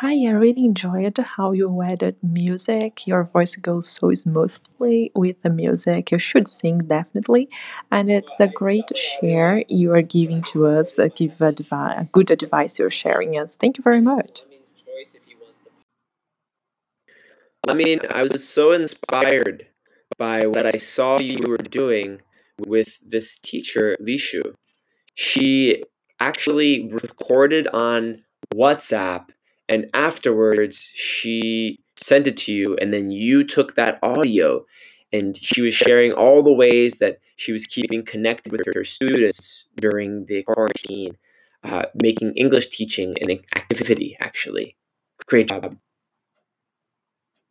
Hi, I really enjoyed how you added music. Your voice goes so smoothly with the music. You should sing definitely, and it's a great share you are giving to us. Uh, give advi- good advice you're sharing us. Thank you very much. I mean, I was so inspired by what I saw you were doing with this teacher, Lishu. She actually recorded on WhatsApp and afterwards she sent it to you and then you took that audio and she was sharing all the ways that she was keeping connected with her students during the quarantine, uh, making English teaching an activity actually. Great job.